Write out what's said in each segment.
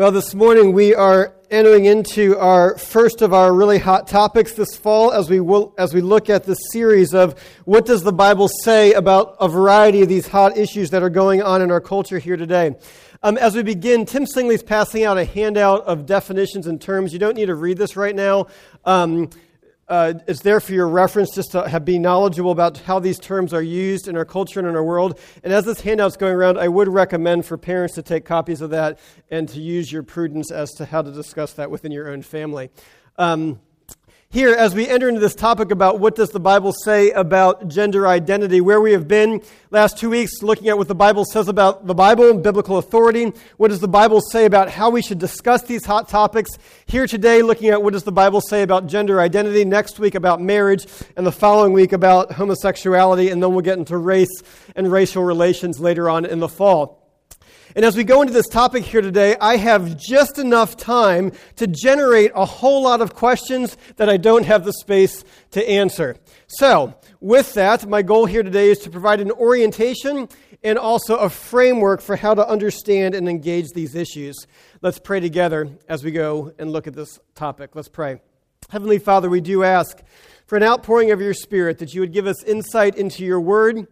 Well, this morning we are entering into our first of our really hot topics this fall as we will, as we look at this series of what does the Bible say about a variety of these hot issues that are going on in our culture here today. Um, as we begin, Tim Singley's passing out a handout of definitions and terms. You don't need to read this right now. Um, uh, it's there for your reference just to have, be knowledgeable about how these terms are used in our culture and in our world. And as this handout's going around, I would recommend for parents to take copies of that and to use your prudence as to how to discuss that within your own family. Um, here as we enter into this topic about what does the bible say about gender identity where we have been last two weeks looking at what the bible says about the bible and biblical authority. What does the bible say about how we should discuss these hot topics? Here today looking at what does the bible say about gender identity. Next week about marriage. And the following week about homosexuality. And then we'll get into race and racial relations later on in the fall and as we go into this topic here today, I have just enough time to generate a whole lot of questions that I don't have the space to answer. So, with that, my goal here today is to provide an orientation and also a framework for how to understand and engage these issues. Let's pray together as we go and look at this topic. Let's pray. Heavenly Father, we do ask for an outpouring of your Spirit that you would give us insight into your word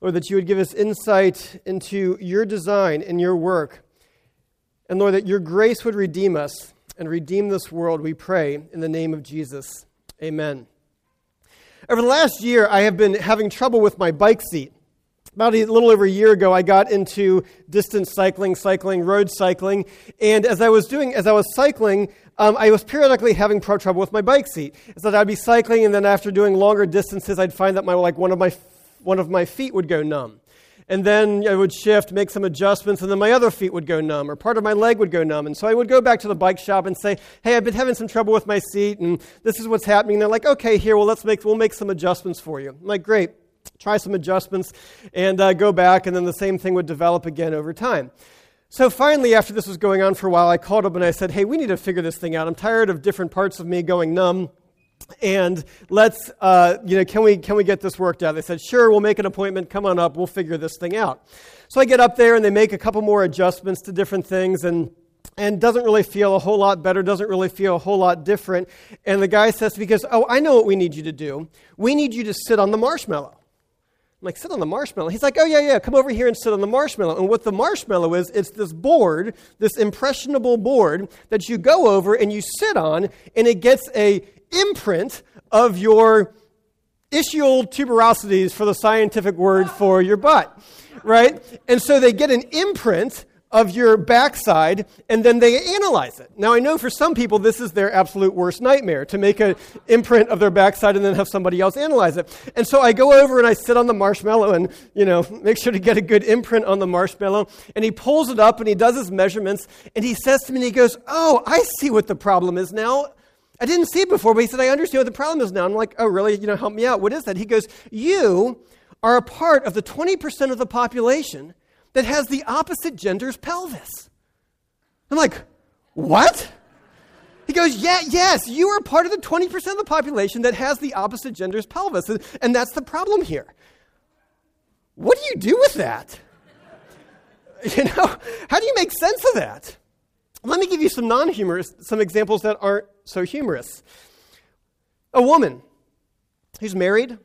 Lord, that you would give us insight into your design and your work. And Lord, that your grace would redeem us and redeem this world, we pray, in the name of Jesus. Amen. Over the last year, I have been having trouble with my bike seat. About a little over a year ago, I got into distance cycling, cycling, road cycling, and as I was doing, as I was cycling, um, I was periodically having trouble with my bike seat. So I'd be cycling, and then after doing longer distances, I'd find that my like one of my one of my feet would go numb. And then I would shift, make some adjustments, and then my other feet would go numb, or part of my leg would go numb. And so I would go back to the bike shop and say, "Hey, I've been having some trouble with my seat, and this is what's happening." And they're like, "Okay, here, well, let's make we'll make some adjustments for you." I'm like, "Great." Try some adjustments and uh, go back, and then the same thing would develop again over time. So finally, after this was going on for a while, I called up and I said, Hey, we need to figure this thing out. I'm tired of different parts of me going numb and let's uh, you know can we can we get this worked out? They said sure we'll make an appointment. Come on up. We'll figure this thing out. So i get up there and they make a couple more adjustments to different things and and doesn't really feel a whole lot better doesn't really feel a whole lot different. And the guy says because oh i know what we need you to do. We need you to sit on the marshmallow. I'm like, sit on the marshmallow. He's like, oh, yeah, yeah, come over here and sit on the marshmallow. And what the marshmallow is, it's this board, this impressionable board that you go over and you sit on, and it gets a imprint of your ischial tuberosities for the scientific word for your butt, right? And so they get an imprint of your backside and then they analyze it. Now I know for some people this is their absolute worst nightmare to make an imprint of their backside and then have somebody else analyze it. And so I go over and I sit on the marshmallow and, you know, make sure to get a good imprint on the marshmallow and he pulls it up and he does his measurements and he says to me and he goes, "Oh, I see what the problem is now. I didn't see it before, but he said, I understand what the problem is now. I'm like, oh, really? You know, help me out. What is that? He goes, You are a part of the 20% of the population that has the opposite gender's pelvis. I'm like, What? He goes, Yeah, yes, you are part of the 20% of the population that has the opposite gender's pelvis. And that's the problem here. What do you do with that? You know, how do you make sense of that? Let me give you some non humorous, some examples that aren't so humorous. A woman who's married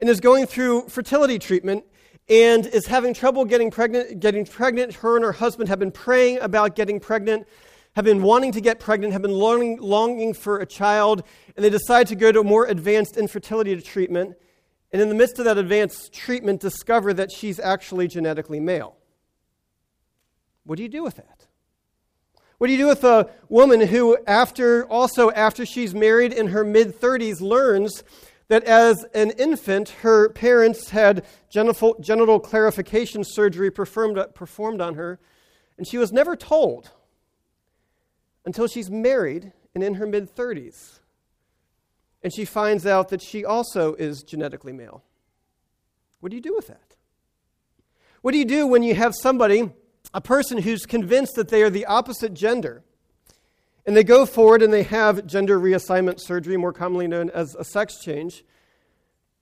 and is going through fertility treatment and is having trouble getting pregnant, getting pregnant. Her and her husband have been praying about getting pregnant, have been wanting to get pregnant, have been longing, longing for a child, and they decide to go to a more advanced infertility treatment. And in the midst of that advanced treatment, discover that she's actually genetically male. What do you do with that? What do you do with a woman who, after also after she's married in her mid 30s, learns that as an infant, her parents had genital, genital clarification surgery performed, performed on her, and she was never told until she's married and in her mid 30s. And she finds out that she also is genetically male. What do you do with that? What do you do when you have somebody a person who's convinced that they are the opposite gender. And they go forward and they have gender reassignment surgery, more commonly known as a sex change.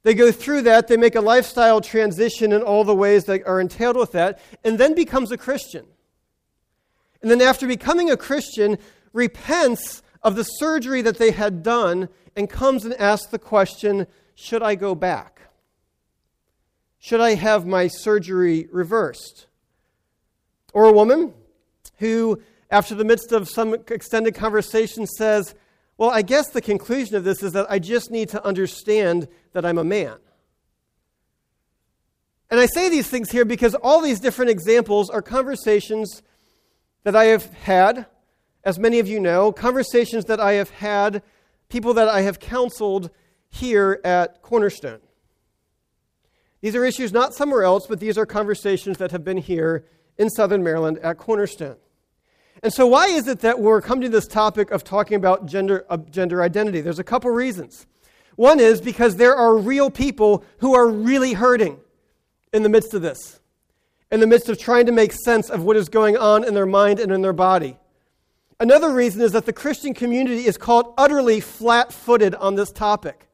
They go through that, they make a lifestyle transition in all the ways that are entailed with that, and then becomes a Christian. And then, after becoming a Christian, repents of the surgery that they had done and comes and asks the question Should I go back? Should I have my surgery reversed? Or a woman who, after the midst of some extended conversation, says, Well, I guess the conclusion of this is that I just need to understand that I'm a man. And I say these things here because all these different examples are conversations that I have had, as many of you know, conversations that I have had, people that I have counseled here at Cornerstone. These are issues not somewhere else, but these are conversations that have been here in Southern Maryland at Cornerstone. And so, why is it that we're coming to this topic of talking about gender, uh, gender identity? There's a couple reasons. One is because there are real people who are really hurting in the midst of this, in the midst of trying to make sense of what is going on in their mind and in their body. Another reason is that the Christian community is called utterly flat footed on this topic.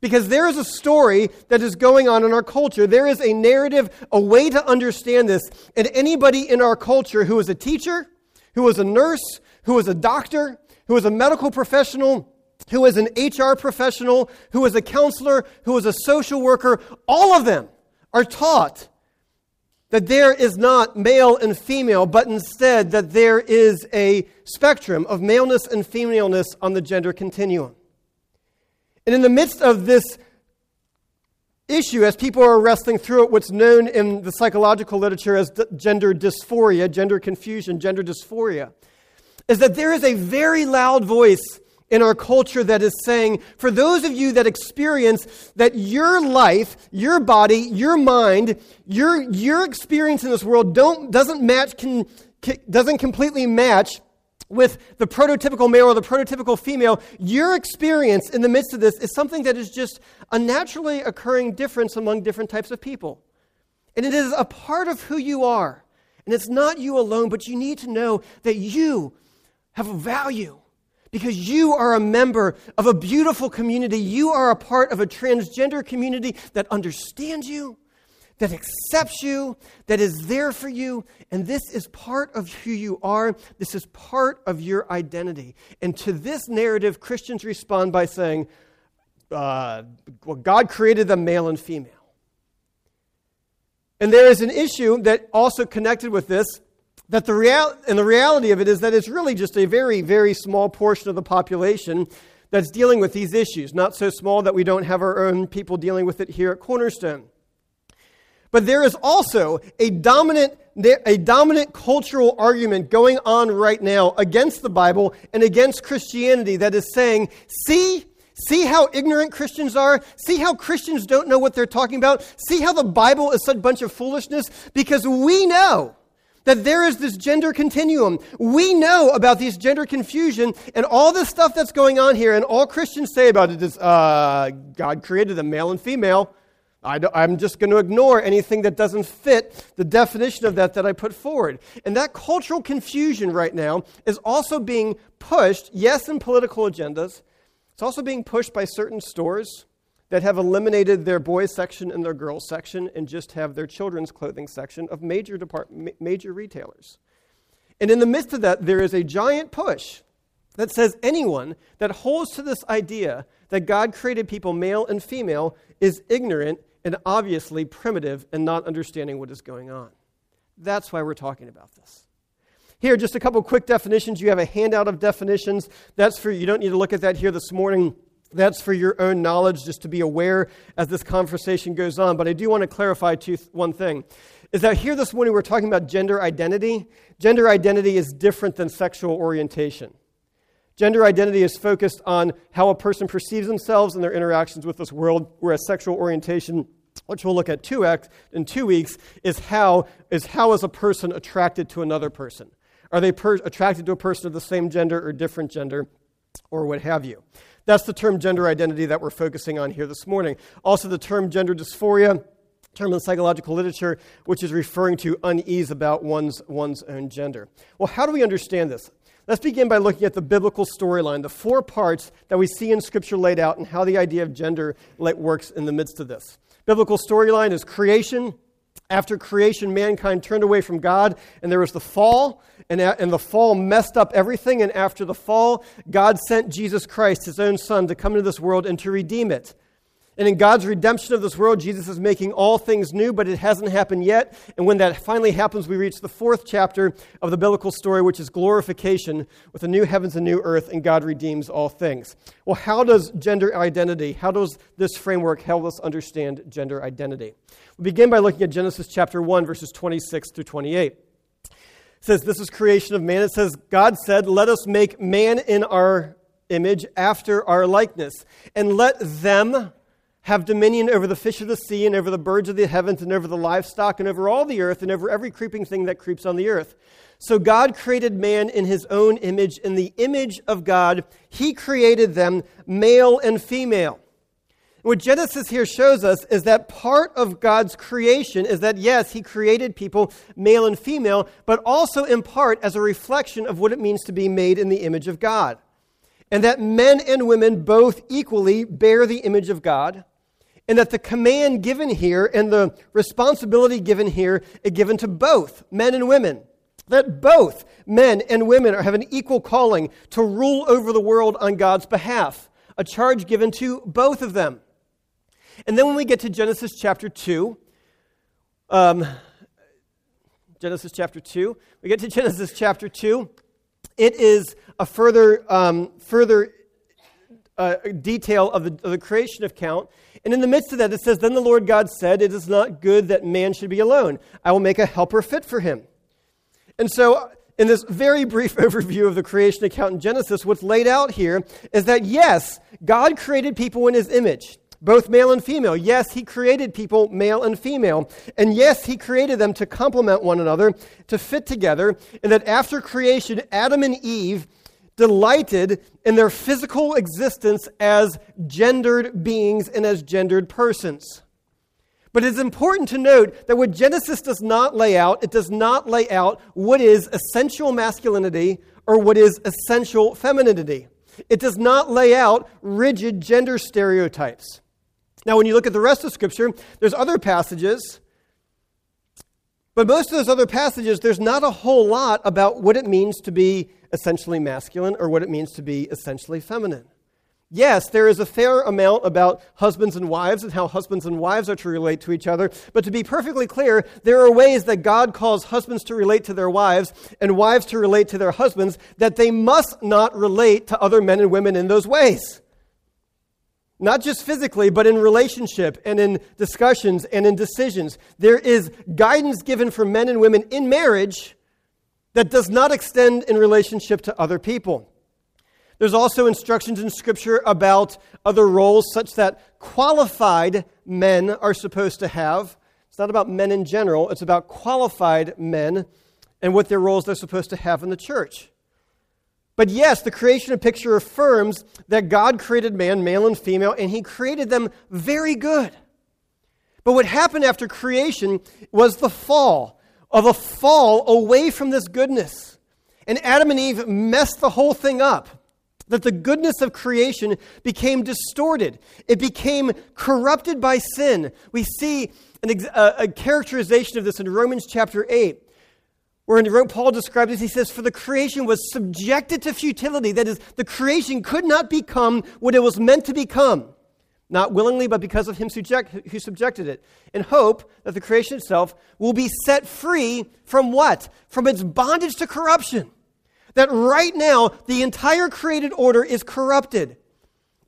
Because there is a story that is going on in our culture. There is a narrative, a way to understand this. And anybody in our culture who is a teacher, who is a nurse, who is a doctor, who is a medical professional, who is an HR professional, who is a counselor, who is a social worker, all of them are taught that there is not male and female, but instead that there is a spectrum of maleness and femaleness on the gender continuum. And in the midst of this issue, as people are wrestling through it, what's known in the psychological literature as gender dysphoria, gender confusion, gender dysphoria, is that there is a very loud voice in our culture that is saying, for those of you that experience that your life, your body, your mind, your, your experience in this world don't, doesn't match, can, doesn't completely match with the prototypical male or the prototypical female, your experience in the midst of this is something that is just a naturally occurring difference among different types of people. And it is a part of who you are. And it's not you alone, but you need to know that you have a value because you are a member of a beautiful community. You are a part of a transgender community that understands you, that accepts you, that is there for you. And this is part of who you are. This is part of your identity. And to this narrative, Christians respond by saying, uh, well, God created them male and female. And there is an issue that also connected with this that the real, and the reality of it is that it's really just a very, very small portion of the population that's dealing with these issues. Not so small that we don't have our own people dealing with it here at Cornerstone. But there is also a dominant, a dominant cultural argument going on right now against the Bible and against Christianity that is saying, see, see how ignorant Christians are? See how Christians don't know what they're talking about? See how the Bible is such a bunch of foolishness? Because we know that there is this gender continuum. We know about this gender confusion and all this stuff that's going on here, and all Christians say about it is uh, God created them male and female. I am just going to ignore anything that doesn't fit the definition of that that I put forward. And that cultural confusion right now is also being pushed, yes, in political agendas. It's also being pushed by certain stores that have eliminated their boys section and their girls section and just have their children's clothing section of major, depart- major retailers. And in the midst of that, there is a giant push that says anyone that holds to this idea that God created people male and female is ignorant and obviously primitive and not understanding what is going on. That's why we're talking about this. Here, just a couple quick definitions. You have a handout of definitions. That's for you don't need to look at that here this morning. That's for your own knowledge, just to be aware as this conversation goes on. But I do want to clarify two, one thing is that here this morning we're talking about gender identity. Gender identity is different than sexual orientation. Gender identity is focused on how a person perceives themselves and their interactions with this world, whereas sexual orientation, which we'll look at two in two weeks, is how is how is a person attracted to another person? Are they per- attracted to a person of the same gender or different gender, or what have you? That's the term gender identity that we're focusing on here this morning. Also, the term gender dysphoria, term in psychological literature, which is referring to unease about one's, one's own gender. Well, how do we understand this? Let's begin by looking at the biblical storyline, the four parts that we see in Scripture laid out, and how the idea of gender works in the midst of this. Biblical storyline is creation, After creation, mankind turned away from God, and there was the fall, and, and the fall messed up everything. And after the fall, God sent Jesus Christ, his own Son, to come into this world and to redeem it. And in God's redemption of this world, Jesus is making all things new, but it hasn't happened yet. And when that finally happens, we reach the fourth chapter of the biblical story, which is glorification with a new heavens and new earth, and God redeems all things. Well, how does gender identity, how does this framework help us understand gender identity? We begin by looking at Genesis chapter 1, verses 26 through 28. It says, This is creation of man. It says, God said, Let us make man in our image after our likeness, and let them have dominion over the fish of the sea and over the birds of the heavens and over the livestock and over all the earth and over every creeping thing that creeps on the earth. So God created man in his own image. In the image of God, he created them, male and female. What Genesis here shows us is that part of God's creation is that, yes, he created people, male and female, but also in part as a reflection of what it means to be made in the image of God. And that men and women both equally bear the image of God and that the command given here and the responsibility given here is given to both men and women. That both men and women have an equal calling to rule over the world on God's behalf, a charge given to both of them. And then when we get to Genesis chapter 2, um, Genesis chapter 2, we get to Genesis chapter 2, it is a further, um, further uh, detail of the, of the creation account. And in the midst of that, it says, Then the Lord God said, It is not good that man should be alone. I will make a helper fit for him. And so, in this very brief overview of the creation account in Genesis, what's laid out here is that yes, God created people in his image, both male and female. Yes, he created people male and female. And yes, he created them to complement one another, to fit together. And that after creation, Adam and Eve delighted in their physical existence as gendered beings and as gendered persons. But it's important to note that what Genesis does not lay out, it does not lay out what is essential masculinity or what is essential femininity. It does not lay out rigid gender stereotypes. Now, when you look at the rest of Scripture, there's other passages, but most of those other passages, there's not a whole lot about what it means to be essentially masculine or what it means to be essentially feminine. Yes, there is a fair amount about husbands and wives and how husbands and wives are to relate to each other. But to be perfectly clear, there are ways that God calls husbands to relate to their wives and wives to relate to their husbands that they must not relate to other men and women in those ways. Not just physically, but in relationship and in discussions and in decisions. There is guidance given for men and women in marriage that does not extend in relationship to other people. There's also instructions in Scripture about other roles, such that qualified men are supposed to have. It's not about men in general, it's about qualified men and what their roles they're supposed to have in the church. But yes, the creation of picture affirms that God created man, male and female, and he created them very good. But what happened after creation was the fall of a fall away from this goodness. And Adam and Eve messed the whole thing up. That the goodness of creation became distorted. It became corrupted by sin. We see an, a, a characterization of this in Romans chapter 8 where Paul describes this, he says, For the creation was subjected to futility. That is, the creation could not become what it was meant to become not willingly, but because of him who subjected it, in hope that the creation itself will be set free from what? From its bondage to corruption. That right now, the entire created order is corrupted.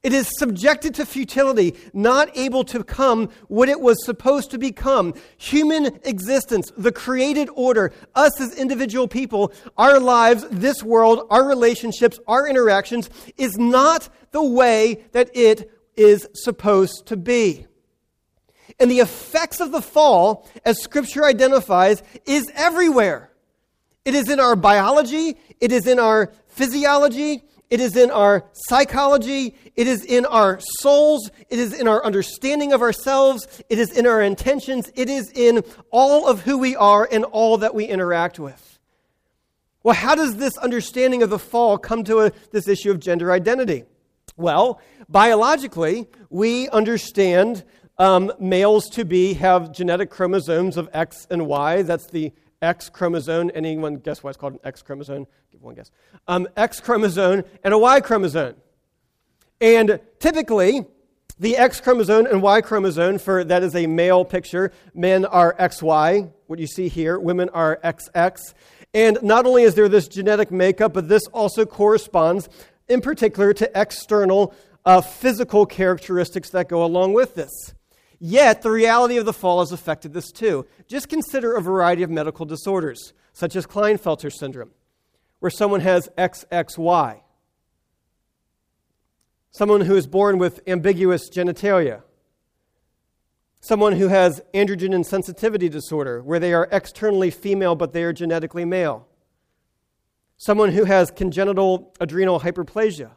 It is subjected to futility, not able to become what it was supposed to become. Human existence, the created order, us as individual people, our lives, this world, our relationships, our interactions, is not the way that it is supposed to be. And the effects of the fall, as Scripture identifies, is everywhere. It is in our biology, it is in our physiology, it is in our psychology, it is in our souls, it is in our understanding of ourselves, it is in our intentions, it is in all of who we are and all that we interact with. Well, how does this understanding of the fall come to a, this issue of gender identity? Well, biologically, we understand um, males to be have genetic chromosomes of X and Y. That's the X chromosome. Anyone guess why it's called an X chromosome? Give one guess. Um, X chromosome and a Y chromosome. And typically, the X chromosome and Y chromosome, for that is a male picture. Men are XY, what you see here. Women are XX. And not only is there this genetic makeup, but this also corresponds in particular to external uh, physical characteristics that go along with this. Yet, the reality of the fall has affected this too. Just consider a variety of medical disorders, such as Klinefelter syndrome, where someone has XXY, someone who is born with ambiguous genitalia, someone who has androgen insensitivity disorder, where they are externally female but they are genetically male, someone who has congenital adrenal hyperplasia,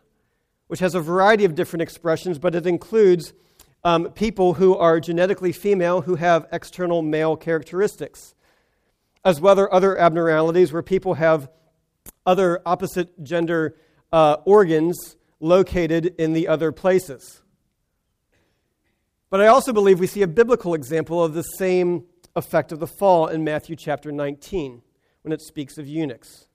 which has a variety of different expressions, but it includes um, people who are genetically female who have external male characteristics, as well as other abnormalities where people have other opposite gender uh, organs located in the other places. But I also believe we see a biblical example of the same effect of the fall in Matthew chapter 19 when it speaks of eunuchs.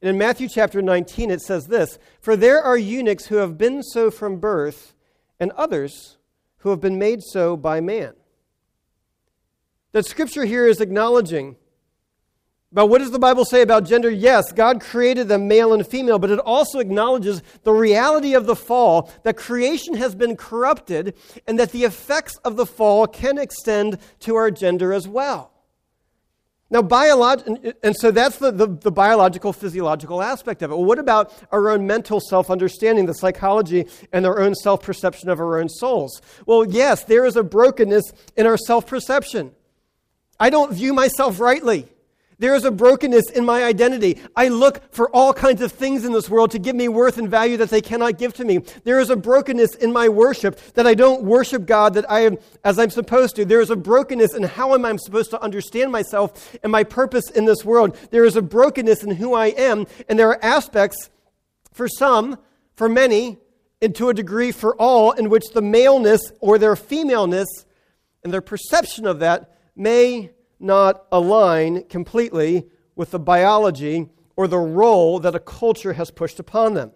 And in Matthew chapter 19, it says this For there are eunuchs who have been so from birth, and others who have been made so by man. That scripture here is acknowledging. But what does the Bible say about gender? Yes, God created them male and female, but it also acknowledges the reality of the fall, that creation has been corrupted, and that the effects of the fall can extend to our gender as well. Now, biolog- and so that's the, the, the, biological, physiological aspect of it. Well, what about our own mental self understanding, the psychology, and our own self perception of our own souls? Well, yes, there is a brokenness in our self perception. I don't view myself rightly. There is a brokenness in my identity. I look for all kinds of things in this world to give me worth and value that they cannot give to me. There is a brokenness in my worship that I don't worship God that I am as I'm supposed to. There is a brokenness in how am I supposed to understand myself and my purpose in this world. There is a brokenness in who I am, and there are aspects for some, for many, and to a degree for all, in which the maleness or their femaleness and their perception of that may not align completely with the biology or the role that a culture has pushed upon them.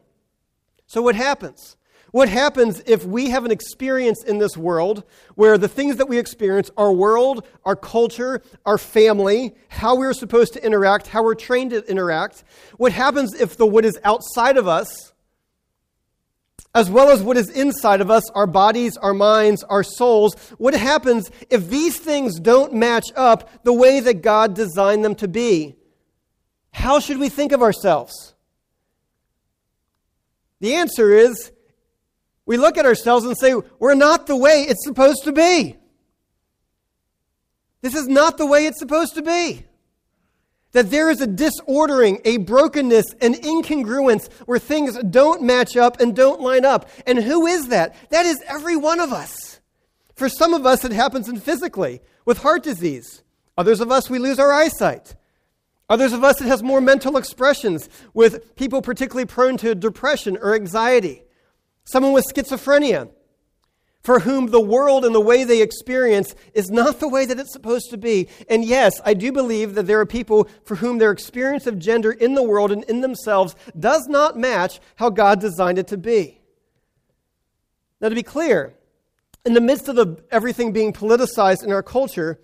So, what happens? What happens if we have an experience in this world where the things that we experience, our world, our culture, our family, how we're supposed to interact, how we're trained to interact, what happens if the what is outside of us as well as what is inside of us our bodies, our minds, our souls. What happens if these things don't match up the way that God designed them to be? How should we think of ourselves? The answer is we look at ourselves and say, we're not the way it's supposed to be. This is not the way it's supposed to be that there is a disordering, a brokenness, an incongruence where things don't match up and don't line up. And who is that? That is every one of us. For some of us, it happens in physically with heart disease. Others of us, we lose our eyesight. Others of us, it has more mental expressions with people particularly prone to depression or anxiety. Someone with schizophrenia for whom the world and the way they experience is not the way that it's supposed to be. And yes, I do believe that there are people for whom their experience of gender in the world and in themselves does not match how God designed it to be. Now, to be clear, in the midst of the, everything being politicized in our culture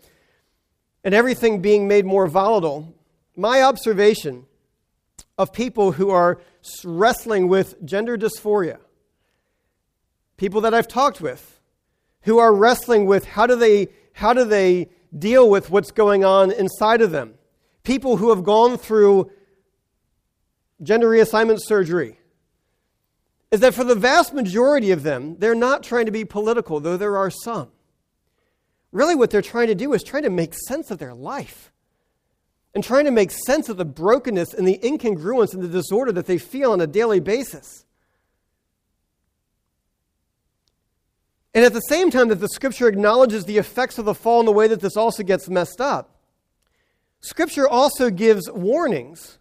and everything being made more volatile, my observation of people who are wrestling with gender dysphoria people that I've talked with who are wrestling with how do they, how do they deal with what's going on inside of them. People who have gone through gender reassignment surgery. Is that for the vast majority of them, they're not trying to be political, though there are some. Really, what they're trying to do is trying to make sense of their life and trying to make sense of the brokenness and the incongruence and the disorder that they feel on a daily basis. And at the same time that the scripture acknowledges the effects of the fall and the way that this also gets messed up, scripture also gives warnings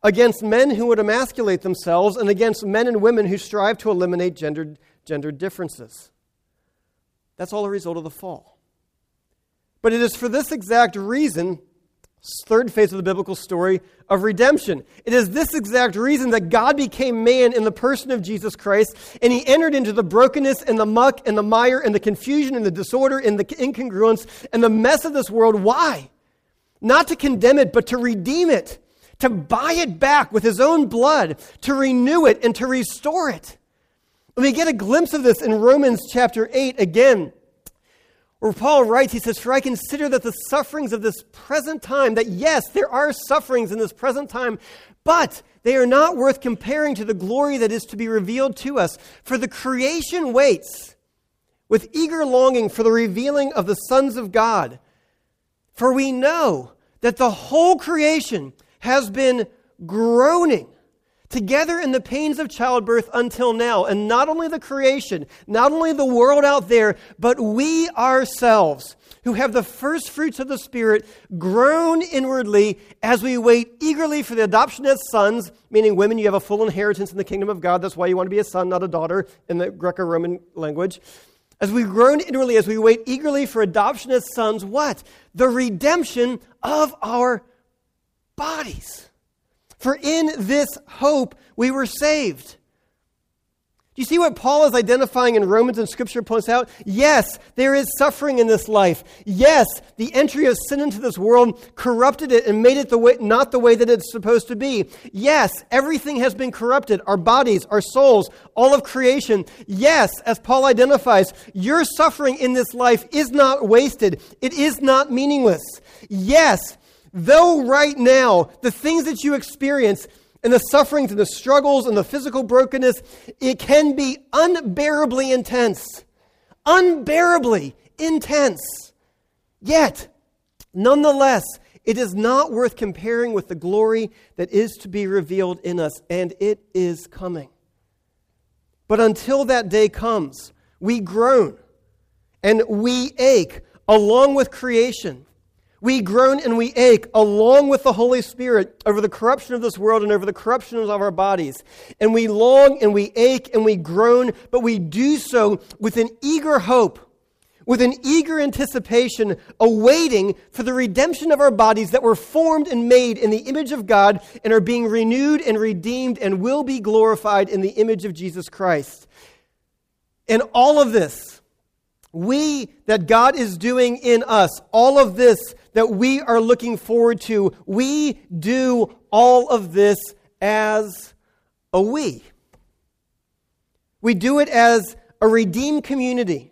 against men who would emasculate themselves and against men and women who strive to eliminate gender, gender differences. That's all a result of the fall. But it is for this exact reason, third phase of the biblical story of redemption. It is this exact reason that God became man in the person of Jesus Christ, and he entered into the brokenness and the muck and the mire and the confusion and the disorder and the incongruence and the mess of this world. Why? Not to condemn it, but to redeem it, to buy it back with his own blood, to renew it and to restore it. And we get a glimpse of this in Romans chapter 8 again, where Paul writes, he says, For I consider that the sufferings of this present time, that yes, there are sufferings in this present time, but they are not worth comparing to the glory that is to be revealed to us. For the creation waits with eager longing for the revealing of the sons of God. For we know that the whole creation has been groaning together in the pains of childbirth until now. And not only the creation, not only the world out there, but we ourselves, who have the first fruits of the Spirit, groan inwardly as we wait eagerly for the adoption as sons, meaning women, you have a full inheritance in the kingdom of God. That's why you want to be a son, not a daughter, in the Greco Roman language. As we groan inwardly, as we wait eagerly for adoption as sons, what? The redemption of our bodies. For in this hope we were saved. Do you see what Paul is identifying in Romans and Scripture points out? Yes, there is suffering in this life. Yes, the entry of sin into this world corrupted it and made it the way, not the way that it's supposed to be. Yes, everything has been corrupted our bodies, our souls, all of creation. Yes, as Paul identifies, your suffering in this life is not wasted, it is not meaningless. Yes, though right now the things that you experience and the sufferings and the struggles and the physical brokenness, it can be unbearably intense. Unbearably intense. Yet, nonetheless, it is not worth comparing with the glory that is to be revealed in us, and it is coming. But until that day comes, we groan and we ache along with creation we groan and we ache along with the Holy Spirit over the corruption of this world and over the corruption of our bodies. And we long and we ache and we groan, but we do so with an eager hope, with an eager anticipation, awaiting for the redemption of our bodies that were formed and made in the image of God and are being renewed and redeemed and will be glorified in the image of Jesus Christ. And all of this, we that God is doing in us, all of this that we are looking forward to, we do all of this as a we. We do it as a redeemed community,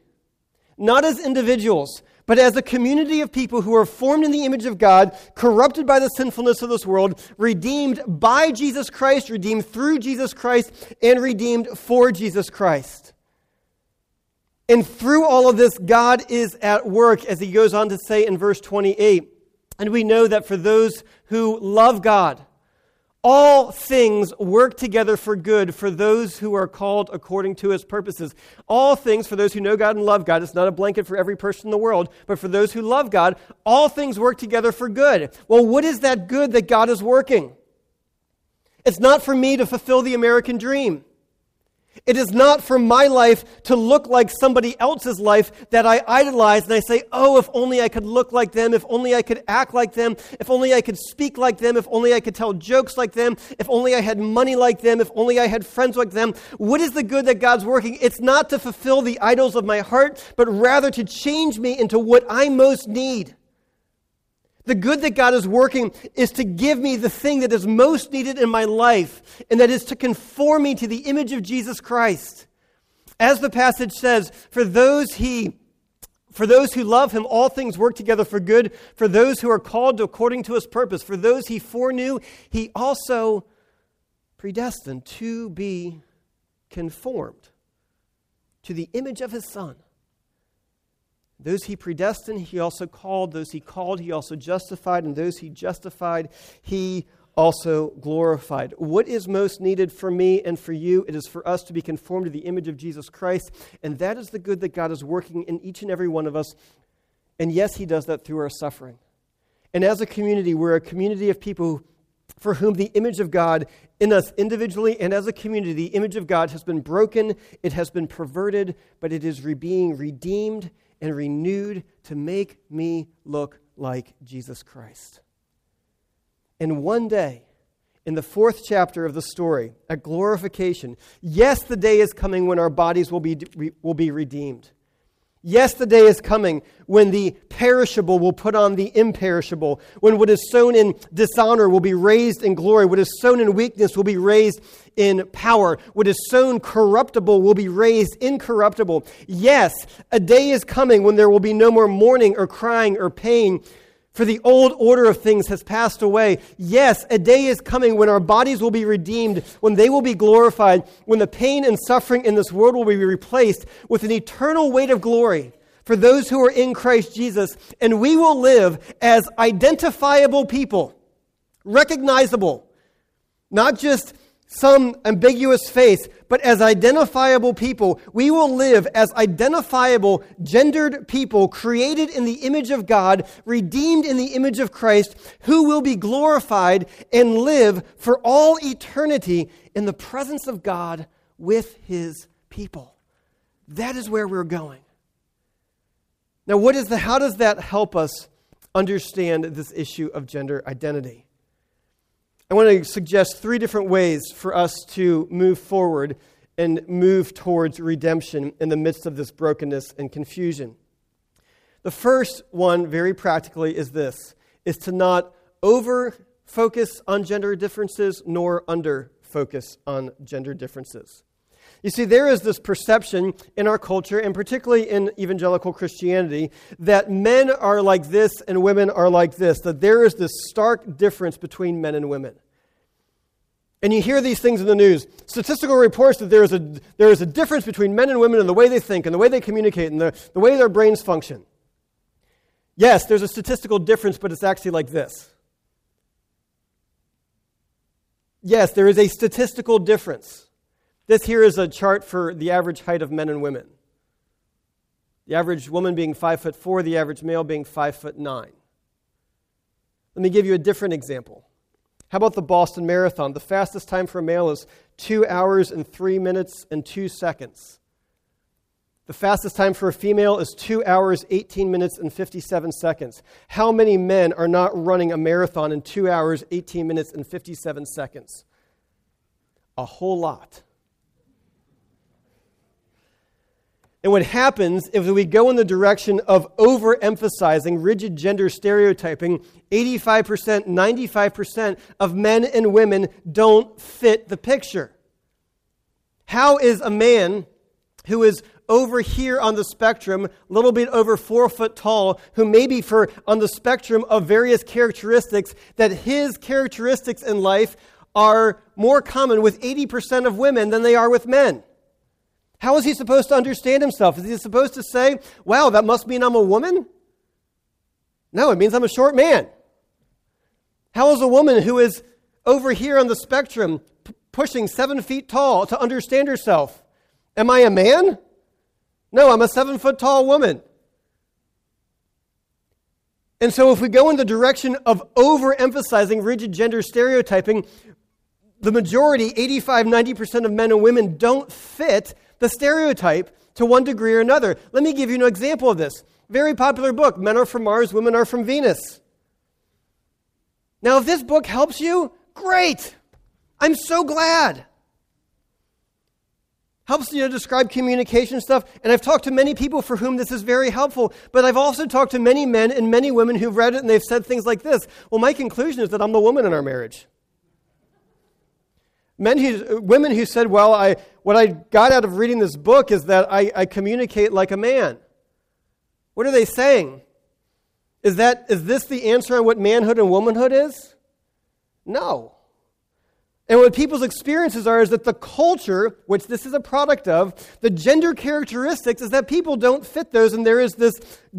not as individuals, but as a community of people who are formed in the image of God, corrupted by the sinfulness of this world, redeemed by Jesus Christ, redeemed through Jesus Christ, and redeemed for Jesus Christ. And through all of this, God is at work, as he goes on to say in verse 28. And we know that for those who love God, all things work together for good for those who are called according to his purposes. All things for those who know God and love God. It's not a blanket for every person in the world, but for those who love God, all things work together for good. Well, what is that good that God is working? It's not for me to fulfill the American dream. It is not for my life to look like somebody else's life that I idolize and I say, oh, if only I could look like them, if only I could act like them, if only I could speak like them, if only I could tell jokes like them, if only I had money like them, if only I had friends like them. What is the good that God's working? It's not to fulfill the idols of my heart, but rather to change me into what I most need. The good that God is working is to give me the thing that is most needed in my life, and that is to conform me to the image of Jesus Christ. As the passage says, for those he for those who love him, all things work together for good. For those who are called according to his purpose. For those he foreknew, he also predestined to be conformed to the image of his son those he predestined, he also called. Those he called, he also justified. And those he justified, he also glorified. What is most needed for me and for you? It is for us to be conformed to the image of Jesus Christ. And that is the good that God is working in each and every one of us. And yes, he does that through our suffering. And as a community, we're a community of people for whom the image of God in us individually and as a community, the image of God has been broken, it has been perverted, but it is being redeemed and renewed to make me look like Jesus Christ. And one day, in the fourth chapter of the story, at glorification, yes, the day is coming when our bodies will be, will be redeemed. Yes, the day is coming when the perishable will put on the imperishable, when what is sown in dishonor will be raised in glory, what is sown in weakness will be raised in power, what is sown corruptible will be raised incorruptible. Yes, a day is coming when there will be no more mourning or crying or pain for the old order of things has passed away. Yes, a day is coming when our bodies will be redeemed, when they will be glorified, when the pain and suffering in this world will be replaced with an eternal weight of glory for those who are in Christ Jesus, and we will live as identifiable people, recognizable, not just some ambiguous face, but as identifiable people. We will live as identifiable, gendered people created in the image of God, redeemed in the image of Christ, who will be glorified and live for all eternity in the presence of God with his people. That is where we're going. Now, what is the, how does that help us understand this issue of gender identity? I want to suggest three different ways for us to move forward and move towards redemption in the midst of this brokenness and confusion. The first one, very practically, is this is to not over focus on gender differences nor under focus on gender differences. You see, there is this perception in our culture, and particularly in evangelical Christianity, that men are like this and women are like this, that there is this stark difference between men and women. And you hear these things in the news. Statistical reports that there is a, there is a difference between men and women in the way they think and the way they communicate and the, the way their brains function. Yes, there's a statistical difference, but it's actually like this. Yes, there is a statistical difference. This here is a chart for the average height of men and women. The average woman being five foot four, the average male being five foot nine. Let me give you a different example. How about the Boston Marathon? The fastest time for a male is two hours and three minutes and two seconds. The fastest time for a female is 2 hours, 18 minutes, and 57 seconds. How many men are not running a marathon in 2 hours, 18 minutes, and 57 seconds? A whole lot. And what happens if we go in the direction of overemphasizing rigid gender stereotyping, 85%, 95% of men and women don't fit the picture. How is a man who is over here on the spectrum, a little bit over four foot tall, who may be for on the spectrum of various characteristics, that his characteristics in life are more common with 80% of women than they are with men? How is he supposed to understand himself? Is he supposed to say, wow, that must mean I'm a woman? No, it means I'm a short man. How is a woman who is over here on the spectrum, p- pushing seven feet tall, to understand herself? Am I a man? No, I'm a seven foot tall woman. And so, if we go in the direction of overemphasizing rigid gender stereotyping, the majority, 85, 90% of men and women, don't fit the stereotype to one degree or another. Let me give you an example of this. Very popular book Men Are From Mars, Women Are From Venus. Now, if this book helps you, great. I'm so glad. Helps you to describe communication stuff. And I've talked to many people for whom this is very helpful. But I've also talked to many men and many women who've read it and they've said things like this Well, my conclusion is that I'm the woman in our marriage. Men who, women who said, Well, I, what I got out of reading this book is that I, I communicate like a man. What are they saying? Is, that, is this the answer on what manhood and womanhood is? No. And what people's experiences are is that the culture, which this is a product of, the gender characteristics, is that people don't fit those, and there is this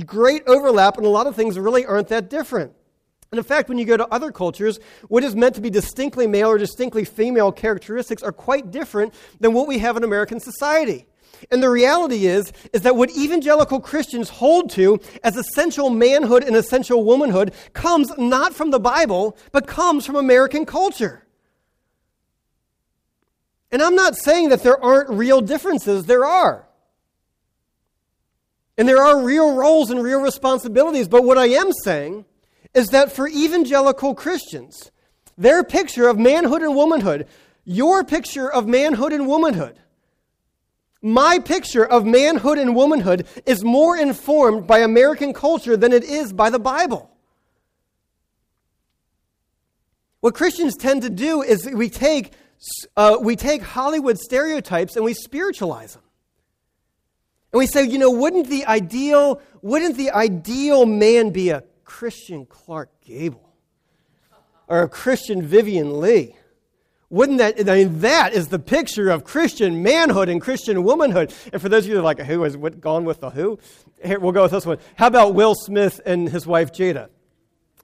great overlap, and a lot of things really aren't that different. And in fact, when you go to other cultures, what is meant to be distinctly male or distinctly female characteristics are quite different than what we have in American society. And the reality is, is that what evangelical Christians hold to as essential manhood and essential womanhood comes not from the Bible, but comes from American culture. And I'm not saying that there aren't real differences, there are. And there are real roles and real responsibilities, but what I am saying is that for evangelical Christians, their picture of manhood and womanhood, your picture of manhood and womanhood, my picture of manhood and womanhood is more informed by American culture than it is by the Bible. What Christians tend to do is we take, uh, we take Hollywood stereotypes and we spiritualize them. And we say, you know, wouldn't the ideal, wouldn't the ideal man be a Christian Clark Gable? Or a Christian Vivien Leigh? Wouldn't that, I mean, that is the picture of Christian manhood and Christian womanhood. And for those of you that are like, who has gone with the who? Here, we'll go with this one. How about Will Smith and his wife Jada?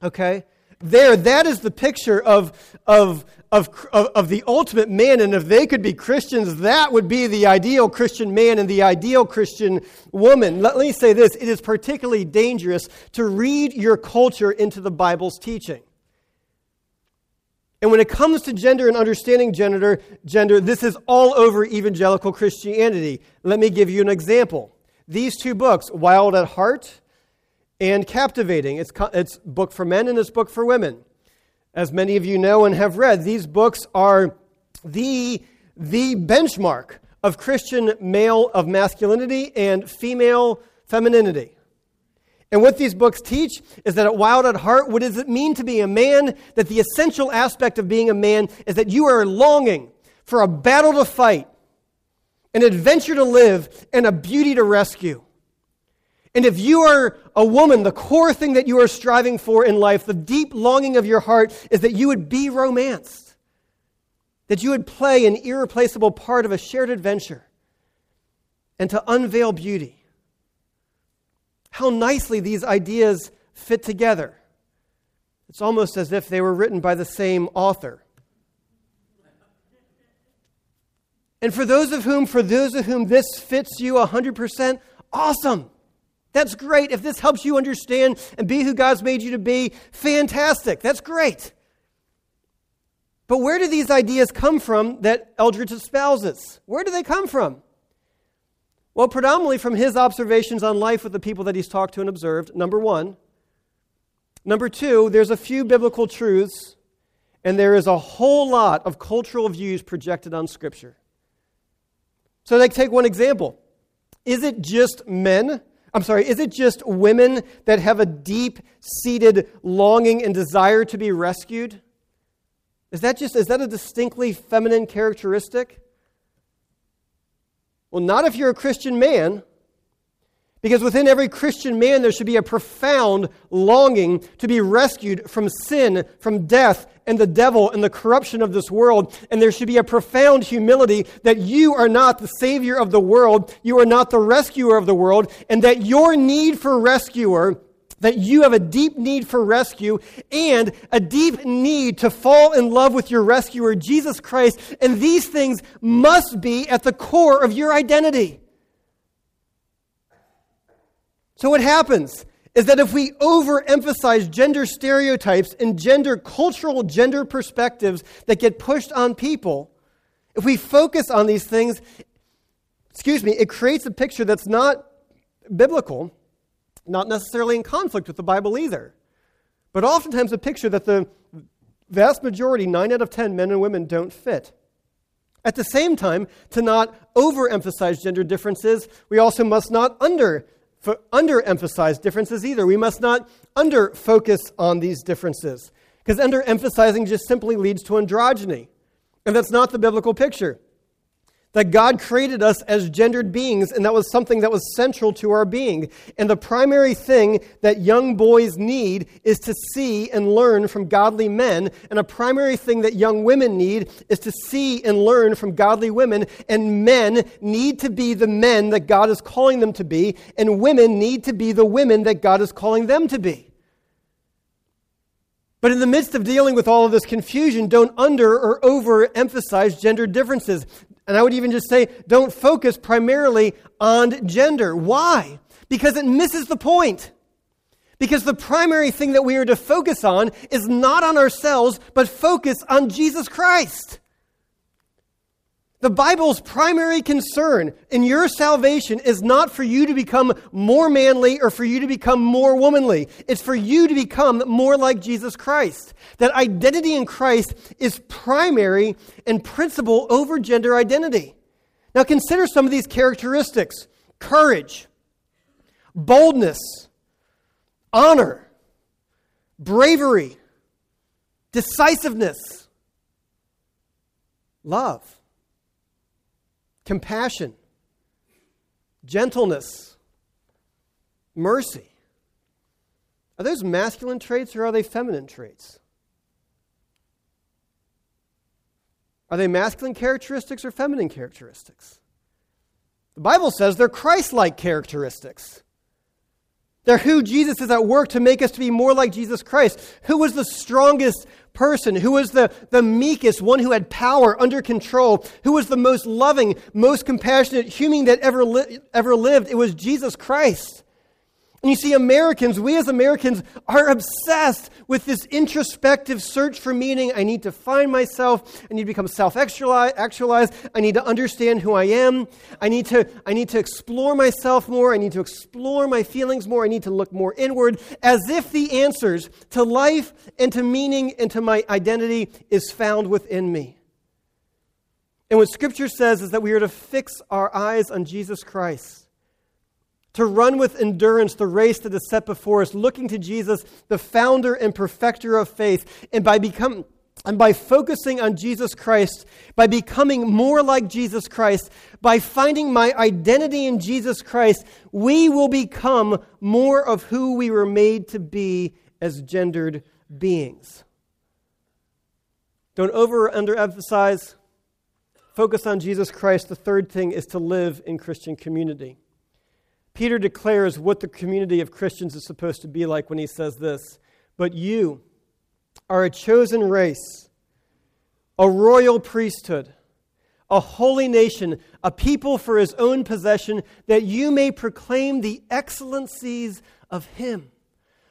Okay? There, that is the picture of, of, of, of, of the ultimate man. And if they could be Christians, that would be the ideal Christian man and the ideal Christian woman. Let, me say this it is particularly dangerous to read your culture into the Bible's teaching. And when it comes to gender and understanding gender, gender, this is all over evangelical Christianity. Let me give you an example. These two books, Wild at Heart and Captivating, it's, it's book for men and it's book for women. As many of you know and have read, these books are the, the benchmark of Christian male of masculinity and female femininity. And what these books teach is that at Wild at Heart, what does it mean to be a man? That the essential aspect of being a man is that you are longing for a battle to fight, an adventure to live, and a beauty to rescue. And if you are a woman, the core thing that you are striving for in life, the deep longing of your heart, is that you would be romanced, that you would play an irreplaceable part of a shared adventure, and to unveil beauty how nicely these ideas fit together. It's almost as if they were written by the same author. And for those of whom, for those of whom this fits you 100%, awesome. That's great. If this helps you understand and be who God's made you to be, fantastic. That's great. But where do these ideas come from that Eldredge espouses? Where do they come from? Well, predominantly from his observations on life with the people that he's talked to and observed, number one. Number two, there's a few biblical truths, and there is a whole lot of cultural views projected on Scripture. So, like, take one example. Is it just men? I'm sorry, is it just women that have a deep seated longing and desire to be rescued? Is that just is that a distinctly feminine characteristic? Well, not if you're a Christian man, because within every Christian man there should be a profound longing to be rescued from sin, from death, and the devil and the corruption of this world. And there should be a profound humility that you are not the Savior of the world, you are not the rescuer of the world, and that your need for rescuer that you have a deep need for rescue and a deep need to fall in love with your rescuer, Jesus Christ. And these things must be at the core of your identity. So, what happens is that if we overemphasize gender stereotypes and gender, cultural gender perspectives that get pushed on people, if we focus on these things, excuse me, it creates a picture that's not biblical not necessarily in conflict with the Bible either, but oftentimes a picture that the vast majority, nine out of ten men and women, don't fit. At the same time, to not overemphasize gender differences, we also must not under underemphasize differences either. We must not under focus on these differences because underemphasizing just simply leads to androgyny. And that's not the biblical picture that God created us as gendered beings, and that was something that was central to our being. And the primary thing that young boys need is to see and learn from godly men, and a primary thing that young women need is to see and learn from godly women. And men need to be the men that God is calling them to be, and women need to be the women that God is calling them to be. But in the midst of dealing with all of this confusion, don't under or overemphasize gender differences. And I would even just say, don't focus primarily on gender. Why? Because it misses the point. Because the primary thing that we are to focus on is not on ourselves, but focus on Jesus Christ. The Bible's primary concern in your salvation is not for you to become more manly or for you to become more womanly. It's for you to become more like Jesus Christ. That identity in Christ is primary and principal over gender identity. Now consider some of these characteristics courage, boldness, honor, bravery, decisiveness, love compassion, gentleness, mercy. Are those masculine traits or are they feminine traits? Are they masculine characteristics or feminine characteristics? The Bible says they're Christ like characteristics. They're who Jesus is at work to make us to be more like Jesus Christ. Who was the strongest person? Who was the, the meekest, one who had power under control? Who was the most loving, most compassionate human that ever, li- ever lived? It was Jesus Christ. And you see, Americans, we as Americans are obsessed with this introspective search for meaning. I need to find myself. I need to become self actualized. I need to understand who I am. I need, to, I need to explore myself more. I need to explore my feelings more. I need to look more inward, as if the answers to life and to meaning and to my identity is found within me. And what Scripture says is that we are to fix our eyes on Jesus Christ to run with endurance the race that is set before us, looking to Jesus, the founder and perfecter of faith, and by become and by focusing on Jesus Christ, by becoming more like Jesus Christ, by finding my identity in Jesus Christ, we will become more of who we were made to be as gendered beings. Don't over or underemphasize. Focus on Jesus Christ. The third thing is to live in Christian community. Peter declares what the community of Christians is supposed to be like when he says this But you are a chosen race, a royal priesthood, a holy nation, a people for his own possession, that you may proclaim the excellencies of him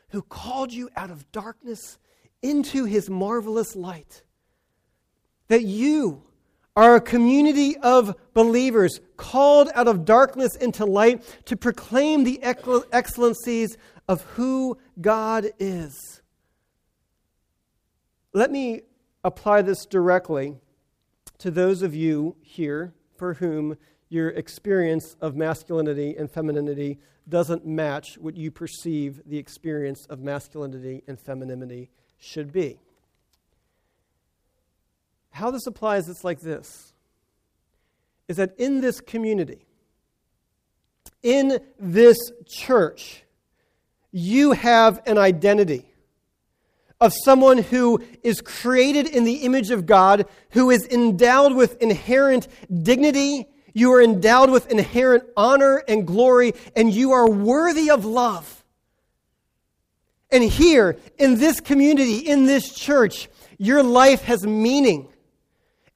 who called you out of darkness into his marvelous light. That you are a community of believers called out of darkness into light to proclaim the excellencies of who God is. Let me apply this directly to those of you here for whom your experience of masculinity and femininity doesn't match what you perceive the experience of masculinity and femininity should be. How this applies, it's like this is that in this community, in this church, you have an identity of someone who is created in the image of God, who is endowed with inherent dignity. You are endowed with inherent honor and glory, and you are worthy of love. And here, in this community, in this church, your life has meaning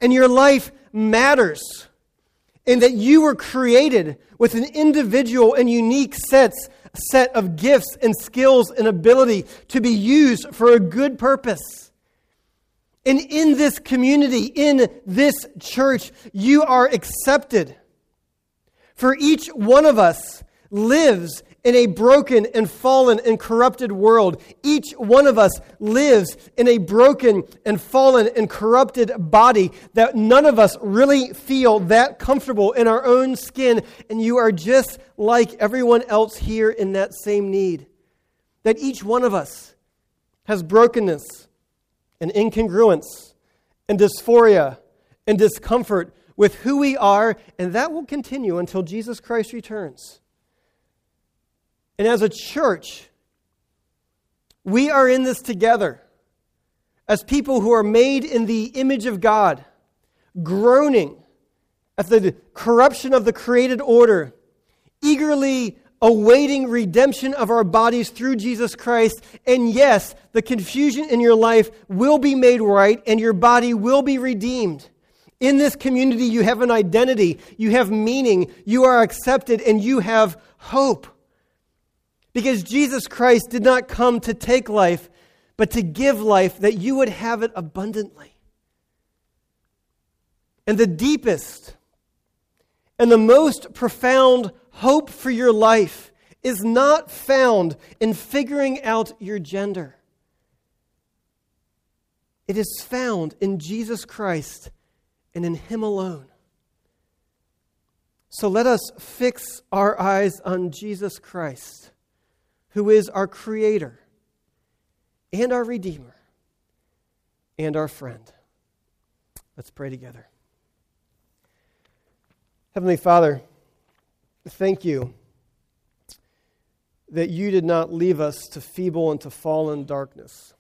and your life matters. And that you were created with an individual and unique sets, set of gifts and skills and ability to be used for a good purpose. And in this community, in this church, you are accepted. For each one of us lives in a broken and fallen and corrupted world. Each one of us lives in a broken and fallen and corrupted body that none of us really feel that comfortable in our own skin. And you are just like everyone else here in that same need. That each one of us has brokenness and incongruence and dysphoria and discomfort with who we are, and that will continue until Jesus Christ returns. And as a church, we are in this together as people who are made in the image of God, groaning at the corruption of the created order, eagerly awaiting redemption of our bodies through Jesus Christ. And yes, the confusion in your life will be made right and your body will be redeemed. In this community, you have an identity, you have meaning, you are accepted, and you have hope. Because Jesus Christ did not come to take life, but to give life that you would have it abundantly. And the deepest and the most profound hope for your life is not found in figuring out your gender. It is found in Jesus Christ and in Him alone. So let us fix our eyes on Jesus Christ, who is our Creator and our Redeemer and our friend. Let's pray together. Heavenly Father, thank you that you did not leave us to feeble and to fallen darkness.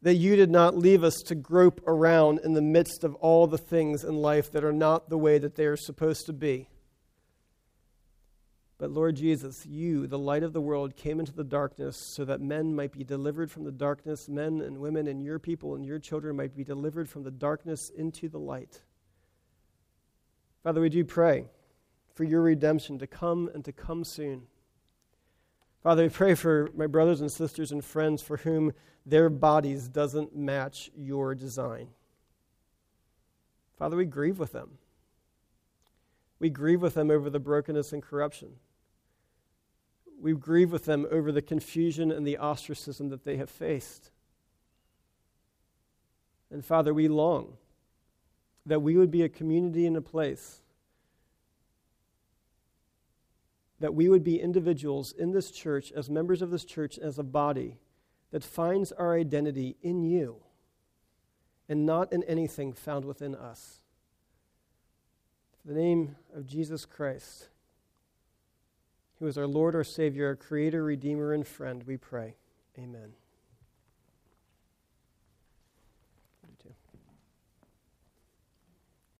That you did not leave us to grope around in the midst of all the things in life that are not the way that they are supposed to be. But Lord Jesus, you, the light of the world, came into the darkness so that men might be delivered from the darkness, men and women and your people and your children might be delivered from the darkness into the light. Father, we do pray for your redemption to come and to come soon. Father, we pray for my brothers and sisters and friends for whom their bodies doesn't match your design. Father, we grieve with them. We grieve with them over the brokenness and corruption. We grieve with them over the confusion and the ostracism that they have faced. And Father, we long that we would be a community and a place, that we would be individuals in this church, as members of this church, as a body, that finds our identity in you and not in anything found within us. In the name of Jesus Christ, who is our Lord, our Savior, our Creator, Redeemer, and friend, we pray. Amen.